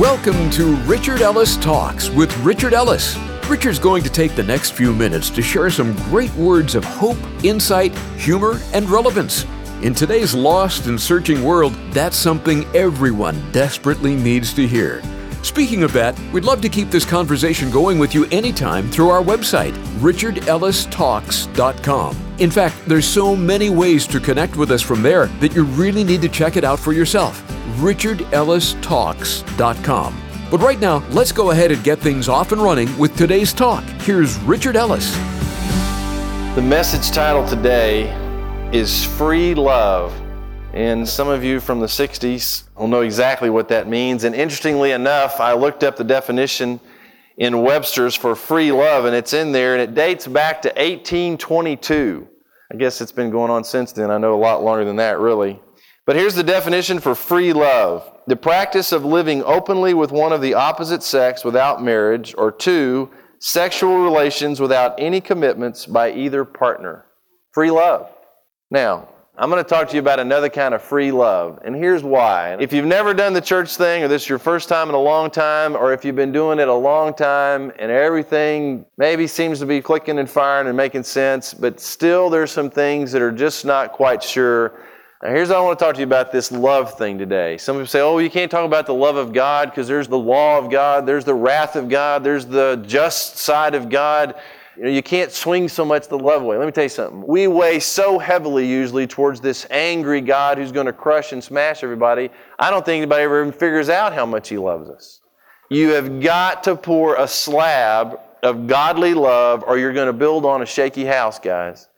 Welcome to Richard Ellis Talks with Richard Ellis. Richard's going to take the next few minutes to share some great words of hope, insight, humor, and relevance. In today's lost and searching world, that's something everyone desperately needs to hear. Speaking of that, we'd love to keep this conversation going with you anytime through our website, richardellistalks.com. In fact, there's so many ways to connect with us from there that you really need to check it out for yourself. richardellistalks.com. But right now, let's go ahead and get things off and running with today's talk. Here's Richard Ellis. The message title today is Free Love. And some of you from the 60s will know exactly what that means. And interestingly enough, I looked up the definition in Webster's for free love, and it's in there, and it dates back to 1822. I guess it's been going on since then. I know a lot longer than that, really. But here's the definition for free love the practice of living openly with one of the opposite sex without marriage, or two, sexual relations without any commitments by either partner. Free love. Now, I'm going to talk to you about another kind of free love. And here's why. If you've never done the church thing, or this is your first time in a long time, or if you've been doing it a long time and everything maybe seems to be clicking and firing and making sense, but still there's some things that are just not quite sure. Now, here's what I want to talk to you about this love thing today. Some people say, oh, you can't talk about the love of God because there's the law of God, there's the wrath of God, there's the just side of God. You know, you can't swing so much the love way. Let me tell you something. We weigh so heavily usually towards this angry God who's going to crush and smash everybody. I don't think anybody ever even figures out how much He loves us. You have got to pour a slab of godly love or you're going to build on a shaky house, guys.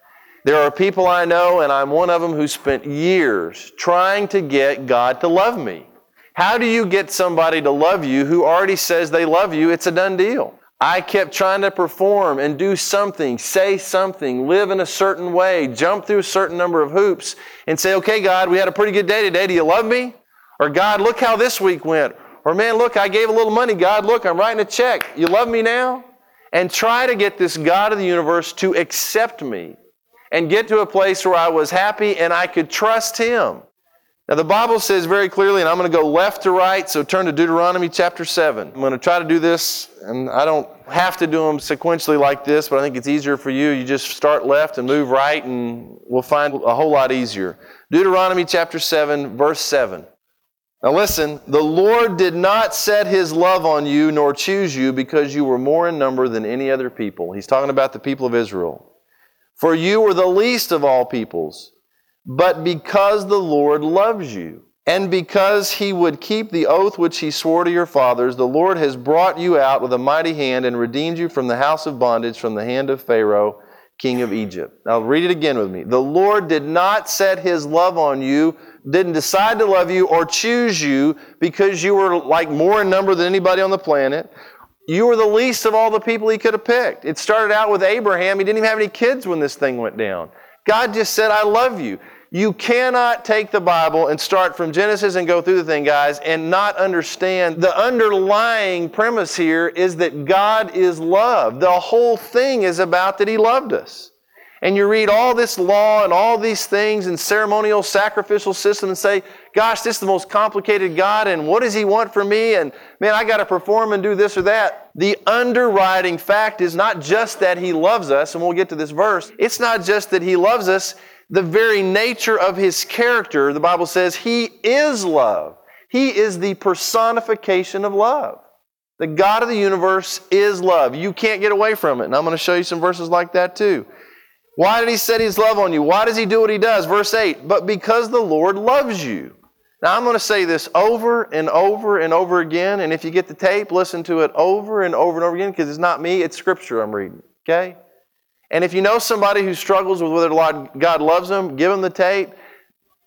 There are people I know, and I'm one of them, who spent years trying to get God to love me. How do you get somebody to love you who already says they love you? It's a done deal. I kept trying to perform and do something, say something, live in a certain way, jump through a certain number of hoops, and say, okay, God, we had a pretty good day today. Do you love me? Or, God, look how this week went. Or, man, look, I gave a little money. God, look, I'm writing a check. You love me now? And try to get this God of the universe to accept me and get to a place where I was happy and I could trust Him. Now, the Bible says very clearly, and I'm going to go left to right, so turn to Deuteronomy chapter 7. I'm going to try to do this, and I don't have to do them sequentially like this, but I think it's easier for you. You just start left and move right, and we'll find a whole lot easier. Deuteronomy chapter 7, verse 7. Now, listen, the Lord did not set his love on you nor choose you because you were more in number than any other people. He's talking about the people of Israel. For you were the least of all peoples but because the Lord loves you. And because he would keep the oath which he swore to your fathers, the Lord has brought you out with a mighty hand and redeemed you from the house of bondage, from the hand of Pharaoh, king of Egypt. Now read it again with me. The Lord did not set his love on you, didn't decide to love you or choose you because you were like more in number than anybody on the planet. You were the least of all the people he could have picked. It started out with Abraham. He didn't even have any kids when this thing went down. God just said, I love you. You cannot take the Bible and start from Genesis and go through the thing, guys, and not understand the underlying premise here is that God is love. The whole thing is about that He loved us. And you read all this law and all these things and ceremonial sacrificial system and say, gosh, this is the most complicated God, and what does He want from me? And man, I got to perform and do this or that. The underwriting fact is not just that He loves us, and we'll get to this verse. It's not just that He loves us, the very nature of his character, the Bible says he is love. He is the personification of love. The God of the universe is love. You can't get away from it. And I'm going to show you some verses like that too. Why did he set his love on you? Why does he do what he does? Verse 8, but because the Lord loves you. Now I'm going to say this over and over and over again. And if you get the tape, listen to it over and over and over again because it's not me, it's scripture I'm reading. Okay? And if you know somebody who struggles with whether God loves them, give them the tape.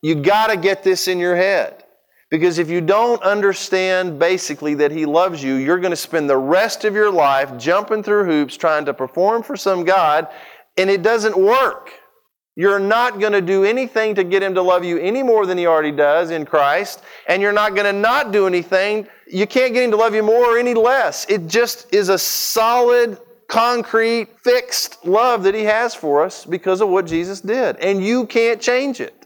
You got to get this in your head. Because if you don't understand basically that He loves you, you're going to spend the rest of your life jumping through hoops trying to perform for some God, and it doesn't work. You're not going to do anything to get Him to love you any more than He already does in Christ, and you're not going to not do anything. You can't get Him to love you more or any less. It just is a solid concrete, fixed love that He has for us because of what Jesus did. And you can't change it.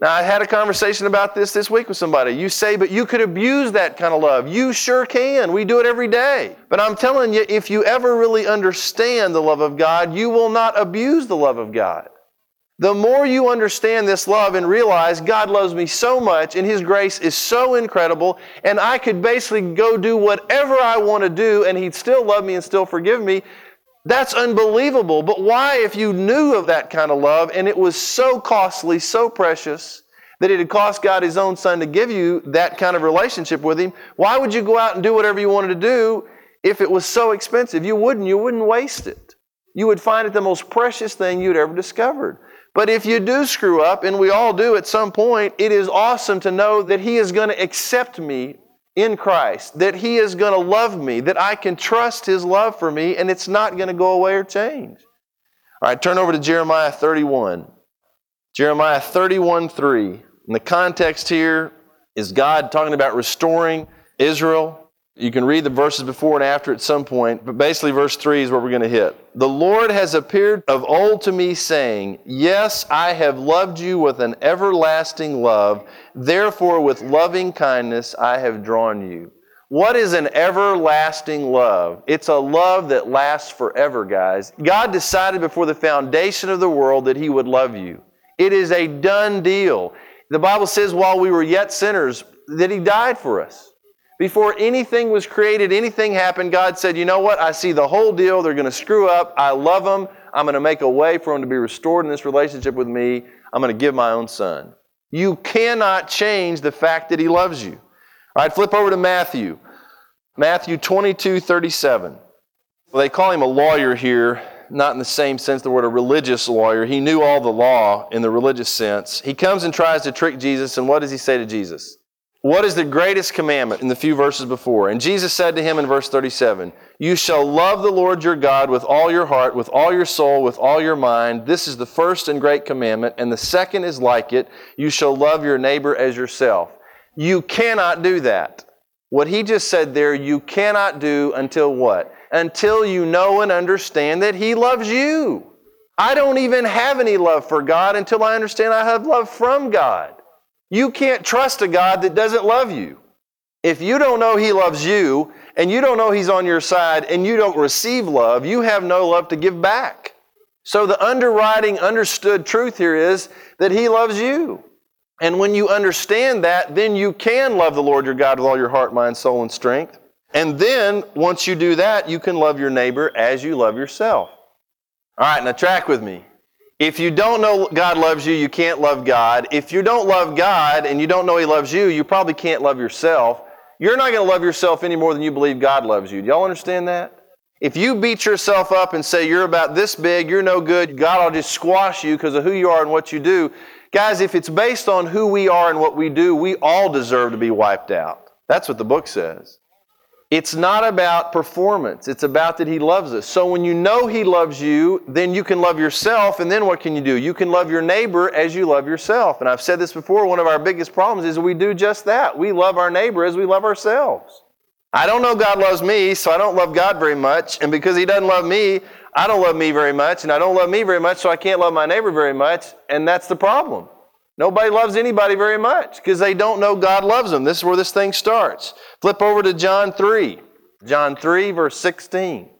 Now, I had a conversation about this this week with somebody. You say, but you could abuse that kind of love. You sure can. We do it every day. But I'm telling you, if you ever really understand the love of God, you will not abuse the love of God. The more you understand this love and realize God loves me so much and His grace is so incredible, and I could basically go do whatever I want to do and He'd still love me and still forgive me, that's unbelievable. But why, if you knew of that kind of love and it was so costly, so precious, that it had cost God His own Son to give you that kind of relationship with Him, why would you go out and do whatever you wanted to do if it was so expensive? You wouldn't. You wouldn't waste it. You would find it the most precious thing you'd ever discovered. But if you do screw up, and we all do at some point, it is awesome to know that He is going to accept me in Christ, that He is going to love me, that I can trust His love for me, and it's not going to go away or change. All right, turn over to Jeremiah 31. Jeremiah 31 3. And the context here is God talking about restoring Israel you can read the verses before and after at some point, but basically, verse 3 is where we're going to hit. The Lord has appeared of old to me, saying, Yes, I have loved you with an everlasting love. Therefore, with loving kindness, I have drawn you. What is an everlasting love? It's a love that lasts forever, guys. God decided before the foundation of the world that He would love you. It is a done deal. The Bible says, while we were yet sinners, that He died for us. Before anything was created, anything happened, God said, You know what? I see the whole deal. They're going to screw up. I love them. I'm going to make a way for them to be restored in this relationship with me. I'm going to give my own son. You cannot change the fact that he loves you. All right, flip over to Matthew. Matthew 22 37. Well, they call him a lawyer here, not in the same sense the word a religious lawyer. He knew all the law in the religious sense. He comes and tries to trick Jesus, and what does he say to Jesus? What is the greatest commandment in the few verses before? And Jesus said to him in verse 37 You shall love the Lord your God with all your heart, with all your soul, with all your mind. This is the first and great commandment. And the second is like it You shall love your neighbor as yourself. You cannot do that. What he just said there, you cannot do until what? Until you know and understand that he loves you. I don't even have any love for God until I understand I have love from God. You can't trust a God that doesn't love you. If you don't know He loves you, and you don't know He's on your side, and you don't receive love, you have no love to give back. So, the underwriting, understood truth here is that He loves you. And when you understand that, then you can love the Lord your God with all your heart, mind, soul, and strength. And then, once you do that, you can love your neighbor as you love yourself. All right, now track with me. If you don't know God loves you, you can't love God. If you don't love God and you don't know He loves you, you probably can't love yourself. You're not going to love yourself any more than you believe God loves you. Do y'all understand that? If you beat yourself up and say you're about this big, you're no good, God will just squash you because of who you are and what you do. Guys, if it's based on who we are and what we do, we all deserve to be wiped out. That's what the book says. It's not about performance. It's about that He loves us. So when you know He loves you, then you can love yourself, and then what can you do? You can love your neighbor as you love yourself. And I've said this before one of our biggest problems is we do just that. We love our neighbor as we love ourselves. I don't know God loves me, so I don't love God very much. And because He doesn't love me, I don't love me very much. And I don't love me very much, so I can't love my neighbor very much. And that's the problem. Nobody loves anybody very much because they don't know God loves them. This is where this thing starts. Flip over to John 3. John 3, verse 16.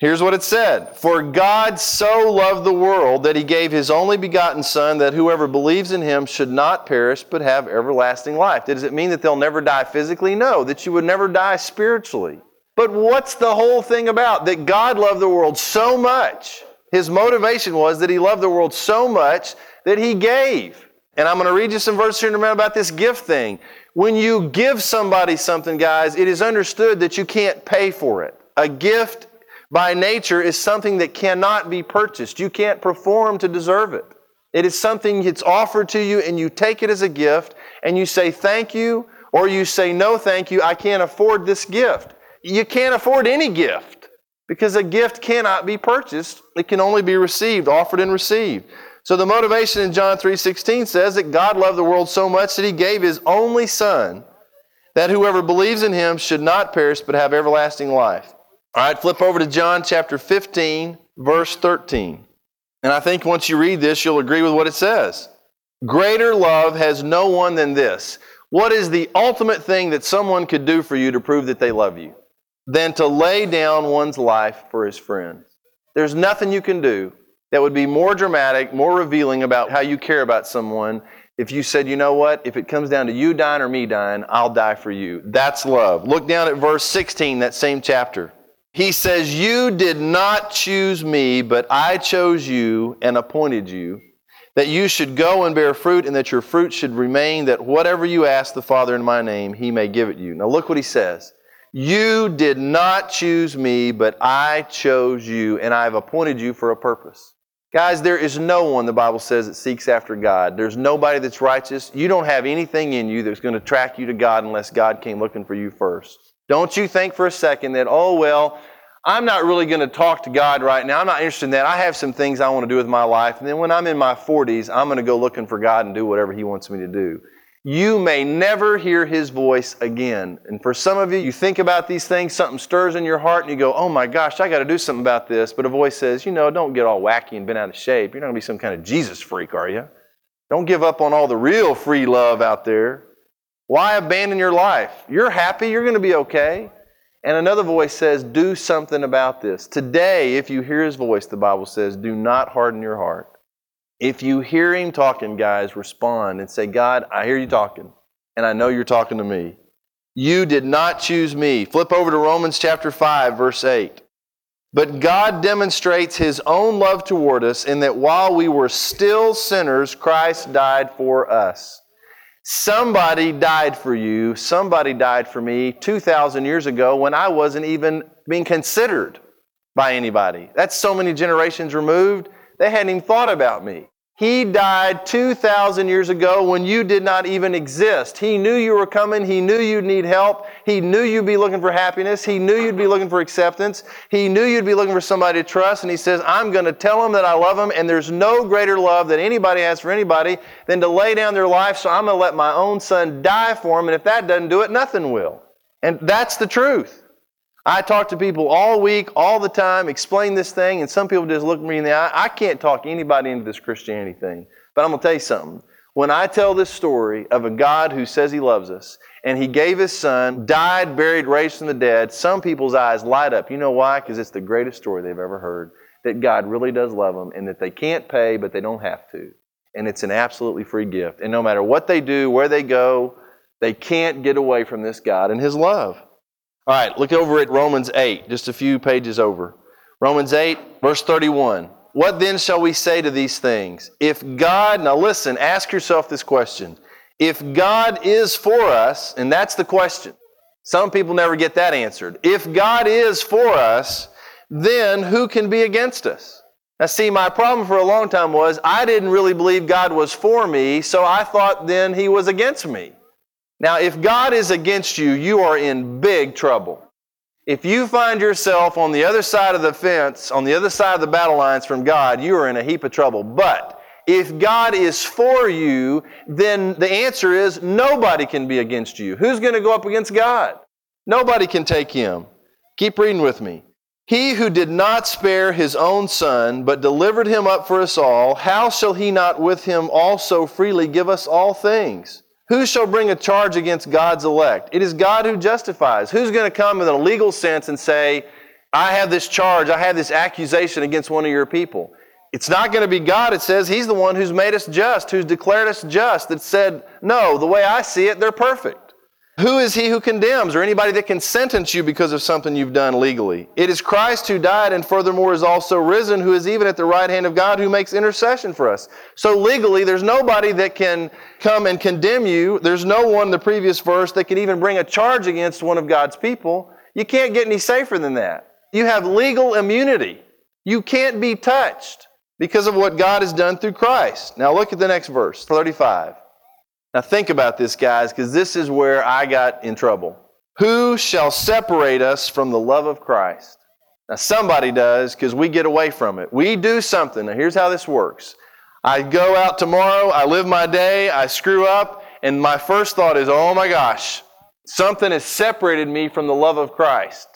Here's what it said For God so loved the world that he gave his only begotten Son, that whoever believes in him should not perish but have everlasting life. Does it mean that they'll never die physically? No, that you would never die spiritually. But what's the whole thing about? That God loved the world so much. His motivation was that he loved the world so much that he gave. And I'm going to read you some verses here in a minute about this gift thing. When you give somebody something, guys, it is understood that you can't pay for it. A gift by nature is something that cannot be purchased. You can't perform to deserve it. It is something that's offered to you and you take it as a gift and you say thank you or you say no thank you, I can't afford this gift. You can't afford any gift because a gift cannot be purchased. It can only be received, offered and received. So the motivation in John 3:16 says that God loved the world so much that he gave his only son that whoever believes in him should not perish but have everlasting life. All right, flip over to John chapter 15 verse 13. And I think once you read this you'll agree with what it says. Greater love has no one than this. What is the ultimate thing that someone could do for you to prove that they love you? Than to lay down one's life for his friends. There's nothing you can do that would be more dramatic, more revealing about how you care about someone if you said, you know what, if it comes down to you dying or me dying, I'll die for you. That's love. Look down at verse 16, that same chapter. He says, You did not choose me, but I chose you and appointed you, that you should go and bear fruit, and that your fruit should remain, that whatever you ask the Father in my name, he may give it you. Now look what he says. You did not choose me, but I chose you, and I have appointed you for a purpose. Guys, there is no one, the Bible says, that seeks after God. There's nobody that's righteous. You don't have anything in you that's going to track you to God unless God came looking for you first. Don't you think for a second that, oh, well, I'm not really going to talk to God right now. I'm not interested in that. I have some things I want to do with my life. And then when I'm in my 40s, I'm going to go looking for God and do whatever He wants me to do you may never hear his voice again. And for some of you, you think about these things, something stirs in your heart, and you go, oh my gosh, I got to do something about this. But a voice says, you know, don't get all wacky and bent out of shape. You're not going to be some kind of Jesus freak, are you? Don't give up on all the real free love out there. Why abandon your life? You're happy, you're going to be okay. And another voice says, do something about this. Today, if you hear his voice, the Bible says, do not harden your heart. If you hear him talking, guys, respond and say, God, I hear you talking, and I know you're talking to me. You did not choose me. Flip over to Romans chapter 5, verse 8. But God demonstrates his own love toward us in that while we were still sinners, Christ died for us. Somebody died for you. Somebody died for me 2,000 years ago when I wasn't even being considered by anybody. That's so many generations removed. They hadn't even thought about me. He died 2,000 years ago when you did not even exist. He knew you were coming. He knew you'd need help. He knew you'd be looking for happiness. He knew you'd be looking for acceptance. He knew you'd be looking for somebody to trust. And He says, I'm going to tell them that I love them. And there's no greater love that anybody has for anybody than to lay down their life. So I'm going to let my own son die for them. And if that doesn't do it, nothing will. And that's the truth. I talk to people all week, all the time, explain this thing, and some people just look me in the eye. I can't talk anybody into this Christianity thing. But I'm going to tell you something. When I tell this story of a God who says he loves us, and he gave his son, died, buried, raised from the dead, some people's eyes light up. You know why? Because it's the greatest story they've ever heard. That God really does love them, and that they can't pay, but they don't have to. And it's an absolutely free gift. And no matter what they do, where they go, they can't get away from this God and his love. All right, look over at Romans 8, just a few pages over. Romans 8, verse 31. What then shall we say to these things? If God, now listen, ask yourself this question. If God is for us, and that's the question, some people never get that answered. If God is for us, then who can be against us? Now, see, my problem for a long time was I didn't really believe God was for me, so I thought then He was against me. Now, if God is against you, you are in big trouble. If you find yourself on the other side of the fence, on the other side of the battle lines from God, you are in a heap of trouble. But if God is for you, then the answer is nobody can be against you. Who's going to go up against God? Nobody can take him. Keep reading with me. He who did not spare his own son, but delivered him up for us all, how shall he not with him also freely give us all things? Who shall bring a charge against God's elect? It is God who justifies. Who's going to come in a legal sense and say, I have this charge, I have this accusation against one of your people? It's not going to be God. It says He's the one who's made us just, who's declared us just, that said, No, the way I see it, they're perfect. Who is he who condemns or anybody that can sentence you because of something you've done legally? It is Christ who died and furthermore is also risen, who is even at the right hand of God who makes intercession for us. So legally, there's nobody that can come and condemn you. There's no one the previous verse that can even bring a charge against one of God's people. You can't get any safer than that. You have legal immunity. You can't be touched because of what God has done through Christ. Now look at the next verse, 35. Now, think about this, guys, because this is where I got in trouble. Who shall separate us from the love of Christ? Now, somebody does because we get away from it. We do something. Now, here's how this works I go out tomorrow, I live my day, I screw up, and my first thought is, oh my gosh, something has separated me from the love of Christ.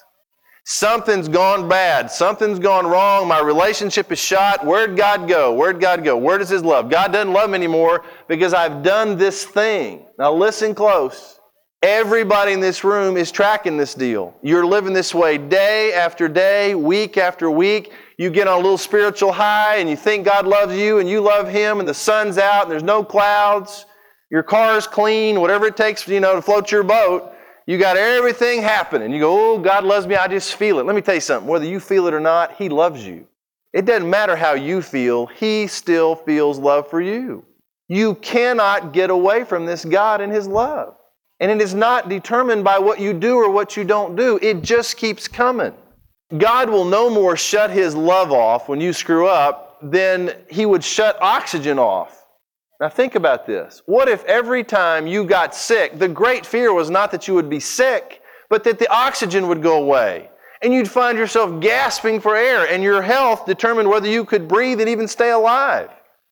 Something's gone bad. Something's gone wrong. My relationship is shot. Where'd God go? Where'd God go? Where does His love? God doesn't love me anymore because I've done this thing. Now listen close. Everybody in this room is tracking this deal. You're living this way day after day, week after week. You get on a little spiritual high and you think God loves you and you love Him and the sun's out and there's no clouds. Your car's clean, whatever it takes, you know, to float your boat. You got everything happening. You go, oh, God loves me. I just feel it. Let me tell you something. Whether you feel it or not, He loves you. It doesn't matter how you feel, He still feels love for you. You cannot get away from this God and His love. And it is not determined by what you do or what you don't do, it just keeps coming. God will no more shut His love off when you screw up than He would shut oxygen off. Now, think about this. What if every time you got sick, the great fear was not that you would be sick, but that the oxygen would go away? And you'd find yourself gasping for air, and your health determined whether you could breathe and even stay alive.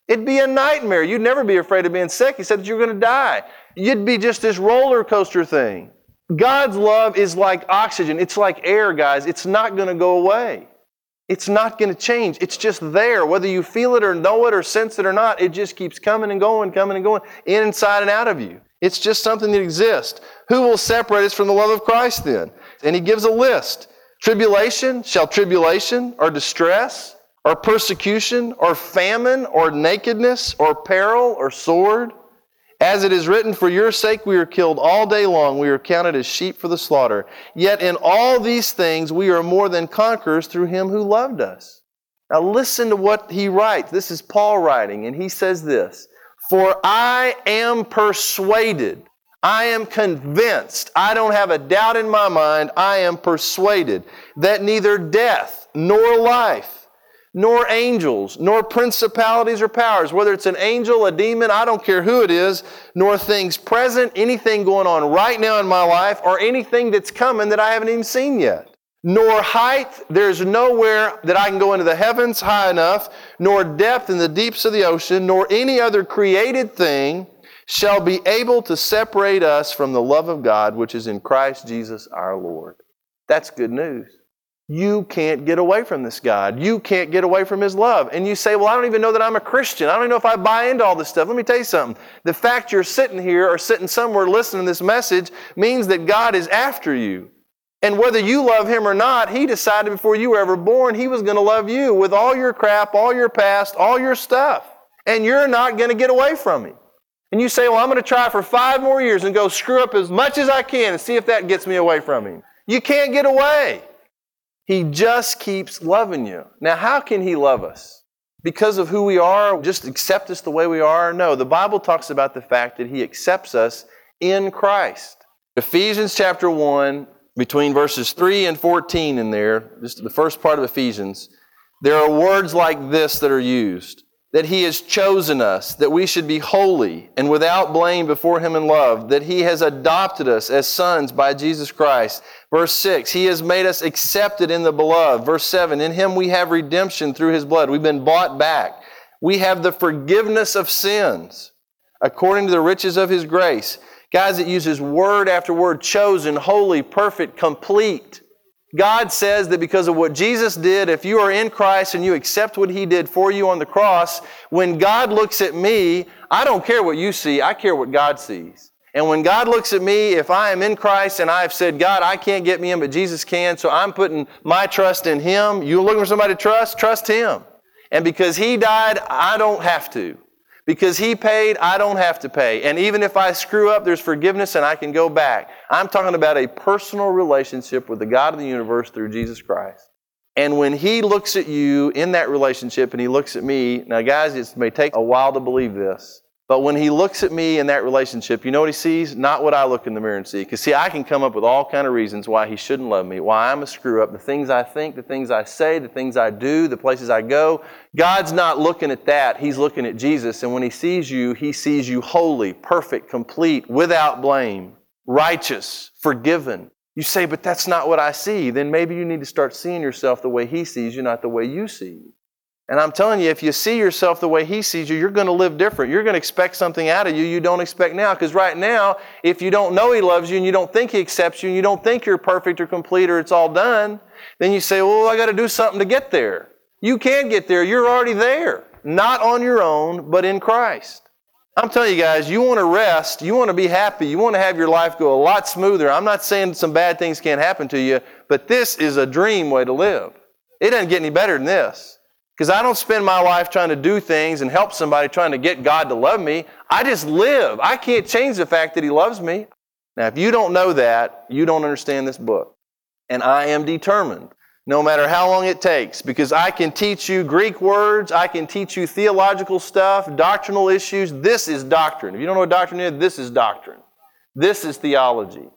It'd be a nightmare. You'd never be afraid of being sick. He said that you were going to die. You'd be just this roller coaster thing. God's love is like oxygen, it's like air, guys. It's not going to go away. It's not going to change. It's just there. Whether you feel it or know it or sense it or not, it just keeps coming and going, coming and going, inside and out of you. It's just something that exists. Who will separate us from the love of Christ then? And he gives a list tribulation, shall tribulation, or distress, or persecution, or famine, or nakedness, or peril, or sword. As it is written, For your sake we are killed all day long, we are counted as sheep for the slaughter. Yet in all these things we are more than conquerors through him who loved us. Now listen to what he writes. This is Paul writing, and he says this For I am persuaded, I am convinced, I don't have a doubt in my mind, I am persuaded that neither death nor life nor angels, nor principalities or powers, whether it's an angel, a demon, I don't care who it is, nor things present, anything going on right now in my life, or anything that's coming that I haven't even seen yet. Nor height, there's nowhere that I can go into the heavens high enough, nor depth in the deeps of the ocean, nor any other created thing shall be able to separate us from the love of God which is in Christ Jesus our Lord. That's good news. You can't get away from this God. You can't get away from His love. And you say, Well, I don't even know that I'm a Christian. I don't even know if I buy into all this stuff. Let me tell you something. The fact you're sitting here or sitting somewhere listening to this message means that God is after you. And whether you love Him or not, He decided before you were ever born He was going to love you with all your crap, all your past, all your stuff. And you're not going to get away from Him. And you say, Well, I'm going to try for five more years and go screw up as much as I can and see if that gets me away from Him. You can't get away. He just keeps loving you. Now, how can He love us? Because of who we are, just accept us the way we are? No, the Bible talks about the fact that He accepts us in Christ. Ephesians chapter 1, between verses 3 and 14 in there, just the first part of Ephesians, there are words like this that are used that He has chosen us, that we should be holy and without blame before Him in love, that He has adopted us as sons by Jesus Christ. Verse 6, He has made us accepted in the beloved. Verse 7, In Him we have redemption through His blood. We've been bought back. We have the forgiveness of sins according to the riches of His grace. Guys, it uses word after word chosen, holy, perfect, complete. God says that because of what Jesus did, if you are in Christ and you accept what He did for you on the cross, when God looks at me, I don't care what you see, I care what God sees. And when God looks at me, if I am in Christ and I've said, God, I can't get me in, but Jesus can, so I'm putting my trust in Him. You looking for somebody to trust? Trust Him. And because He died, I don't have to. Because he paid, I don't have to pay. And even if I screw up, there's forgiveness and I can go back. I'm talking about a personal relationship with the God of the universe through Jesus Christ. And when he looks at you in that relationship and he looks at me, now guys, it may take a while to believe this, but when he looks at me in that relationship, you know what he sees? Not what I look in the mirror and see. Because see, I can come up with all kind of reasons why he shouldn't love me, why I'm a screw up, the things I think, the things I say, the things I do, the places I go. God's not looking at that. He's looking at Jesus. And when he sees you, he sees you holy, perfect, complete, without blame, righteous, forgiven. You say, but that's not what I see. Then maybe you need to start seeing yourself the way he sees you, not the way you see you. And I'm telling you, if you see yourself the way He sees you, you're going to live different. You're going to expect something out of you you don't expect now. Because right now, if you don't know He loves you and you don't think He accepts you and you don't think you're perfect or complete or it's all done, then you say, well, I got to do something to get there. You can get there. You're already there. Not on your own, but in Christ. I'm telling you guys, you want to rest, you want to be happy, you want to have your life go a lot smoother. I'm not saying some bad things can't happen to you, but this is a dream way to live. It doesn't get any better than this. Because I don't spend my life trying to do things and help somebody trying to get God to love me. I just live. I can't change the fact that He loves me. Now, if you don't know that, you don't understand this book. And I am determined, no matter how long it takes, because I can teach you Greek words, I can teach you theological stuff, doctrinal issues. This is doctrine. If you don't know what doctrine is, this is doctrine. This is theology.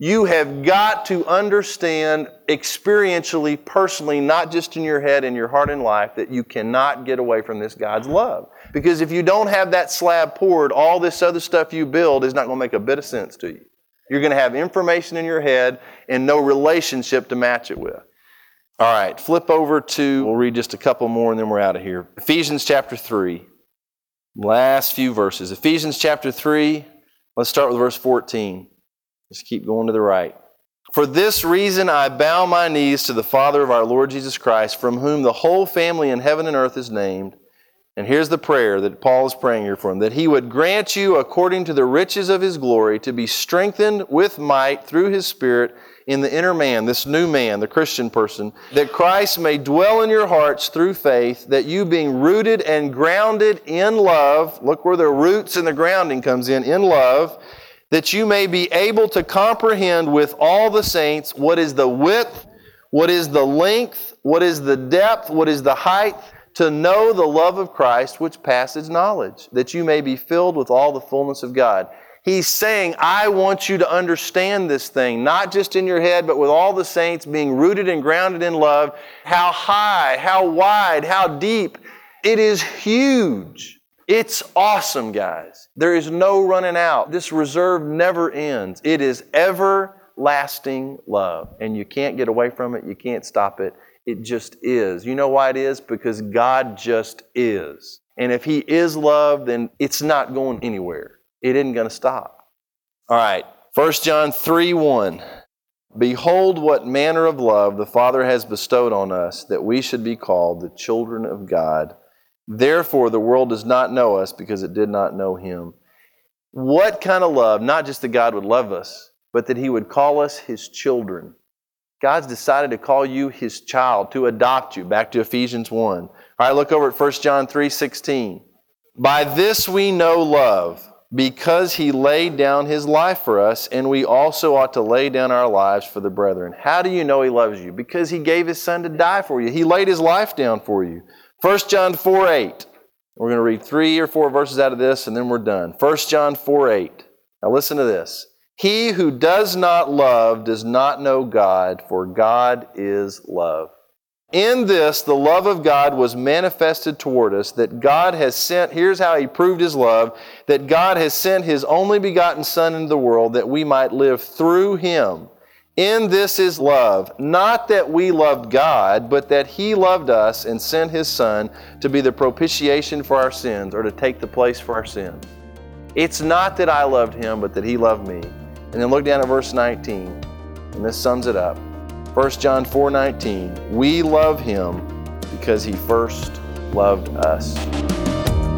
You have got to understand experientially, personally, not just in your head, in your heart and life, that you cannot get away from this God's love. Because if you don't have that slab poured, all this other stuff you build is not going to make a bit of sense to you. You're going to have information in your head and no relationship to match it with. All right, flip over to, we'll read just a couple more and then we're out of here. Ephesians chapter 3. Last few verses. Ephesians chapter 3, let's start with verse 14. Just keep going to the right. For this reason I bow my knees to the Father of our Lord Jesus Christ, from whom the whole family in heaven and earth is named. And here's the prayer that Paul is praying here for him that he would grant you, according to the riches of his glory, to be strengthened with might through his Spirit in the inner man, this new man, the Christian person, that Christ may dwell in your hearts through faith, that you being rooted and grounded in love, look where the roots and the grounding comes in, in love, that you may be able to comprehend with all the saints what is the width, what is the length, what is the depth, what is the height, to know the love of Christ which passes knowledge, that you may be filled with all the fullness of God. He's saying, I want you to understand this thing, not just in your head, but with all the saints being rooted and grounded in love. How high, how wide, how deep. It is huge. It's awesome, guys. There is no running out. This reserve never ends. It is everlasting love, and you can't get away from it. You can't stop it. It just is. You know why it is? Because God just is. And if He is love, then it's not going anywhere. It isn't going to stop. All right, 1 John 3 1. Behold, what manner of love the Father has bestowed on us, that we should be called the children of God. Therefore, the world does not know us because it did not know him. What kind of love? Not just that God would love us, but that he would call us his children. God's decided to call you his child, to adopt you. Back to Ephesians 1. All right, look over at 1 John 3 16. By this we know love, because he laid down his life for us, and we also ought to lay down our lives for the brethren. How do you know he loves you? Because he gave his son to die for you. He laid his life down for you. 1 John 4 8. We're going to read three or four verses out of this and then we're done. 1 John 4 8. Now listen to this. He who does not love does not know God, for God is love. In this, the love of God was manifested toward us, that God has sent, here's how He proved His love, that God has sent His only begotten Son into the world that we might live through Him. In this is love, not that we loved God, but that He loved us and sent His Son to be the propitiation for our sins or to take the place for our sins. It's not that I loved Him, but that He loved me. And then look down at verse 19, and this sums it up. 1 John 4 19, we love Him because He first loved us.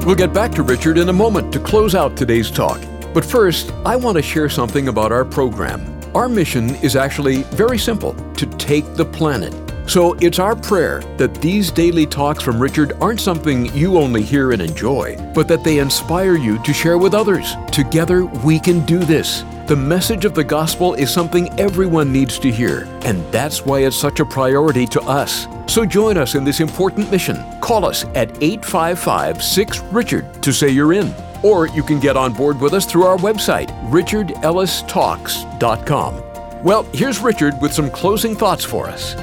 We'll get back to Richard in a moment to close out today's talk. But first, I want to share something about our program. Our mission is actually very simple to take the planet. So it's our prayer that these daily talks from Richard aren't something you only hear and enjoy, but that they inspire you to share with others. Together, we can do this. The message of the gospel is something everyone needs to hear, and that's why it's such a priority to us. So join us in this important mission. Call us at 855 6 Richard to say you're in. Or you can get on board with us through our website, richardellistalks.com. Well, here's Richard with some closing thoughts for us.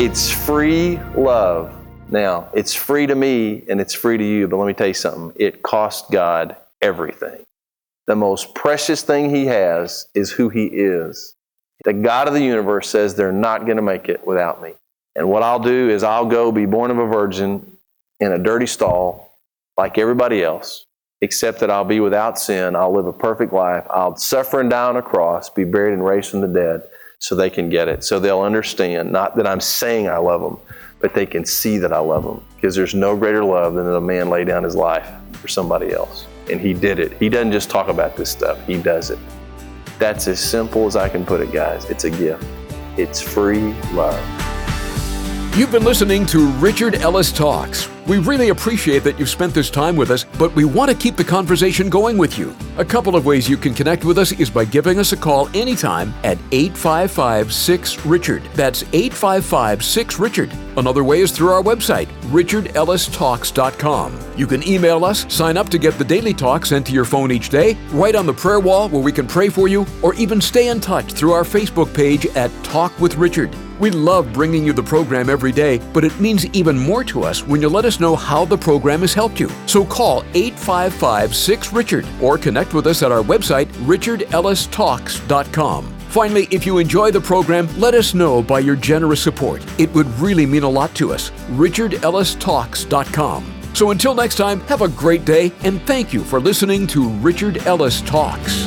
It's free love. Now, it's free to me and it's free to you, but let me tell you something. It cost God everything. The most precious thing He has is who He is. The God of the universe says they're not going to make it without me. And what I'll do is I'll go be born of a virgin in a dirty stall like everybody else, except that I'll be without sin. I'll live a perfect life. I'll suffer and die on a cross, be buried and raised from the dead so they can get it. So they'll understand, not that I'm saying I love them, but they can see that I love them. Because there's no greater love than that a man lay down his life for somebody else. And he did it. He doesn't just talk about this stuff, he does it. That's as simple as I can put it, guys. It's a gift, it's free love. You've been listening to Richard Ellis Talks. We really appreciate that you've spent this time with us, but we want to keep the conversation going with you. A couple of ways you can connect with us is by giving us a call anytime at 855 6 Richard. That's 855 6 Richard. Another way is through our website, richardellistalks.com. You can email us, sign up to get the daily talk sent to your phone each day, write on the prayer wall where we can pray for you, or even stay in touch through our Facebook page at Talk with Richard. We love bringing you the program every day, but it means even more to us when you let us know how the program has helped you. So call 855 6 Richard or connect with us at our website, richardellistalks.com. Finally, if you enjoy the program, let us know by your generous support. It would really mean a lot to us. richardellistalks.com. So until next time, have a great day and thank you for listening to Richard Ellis Talks.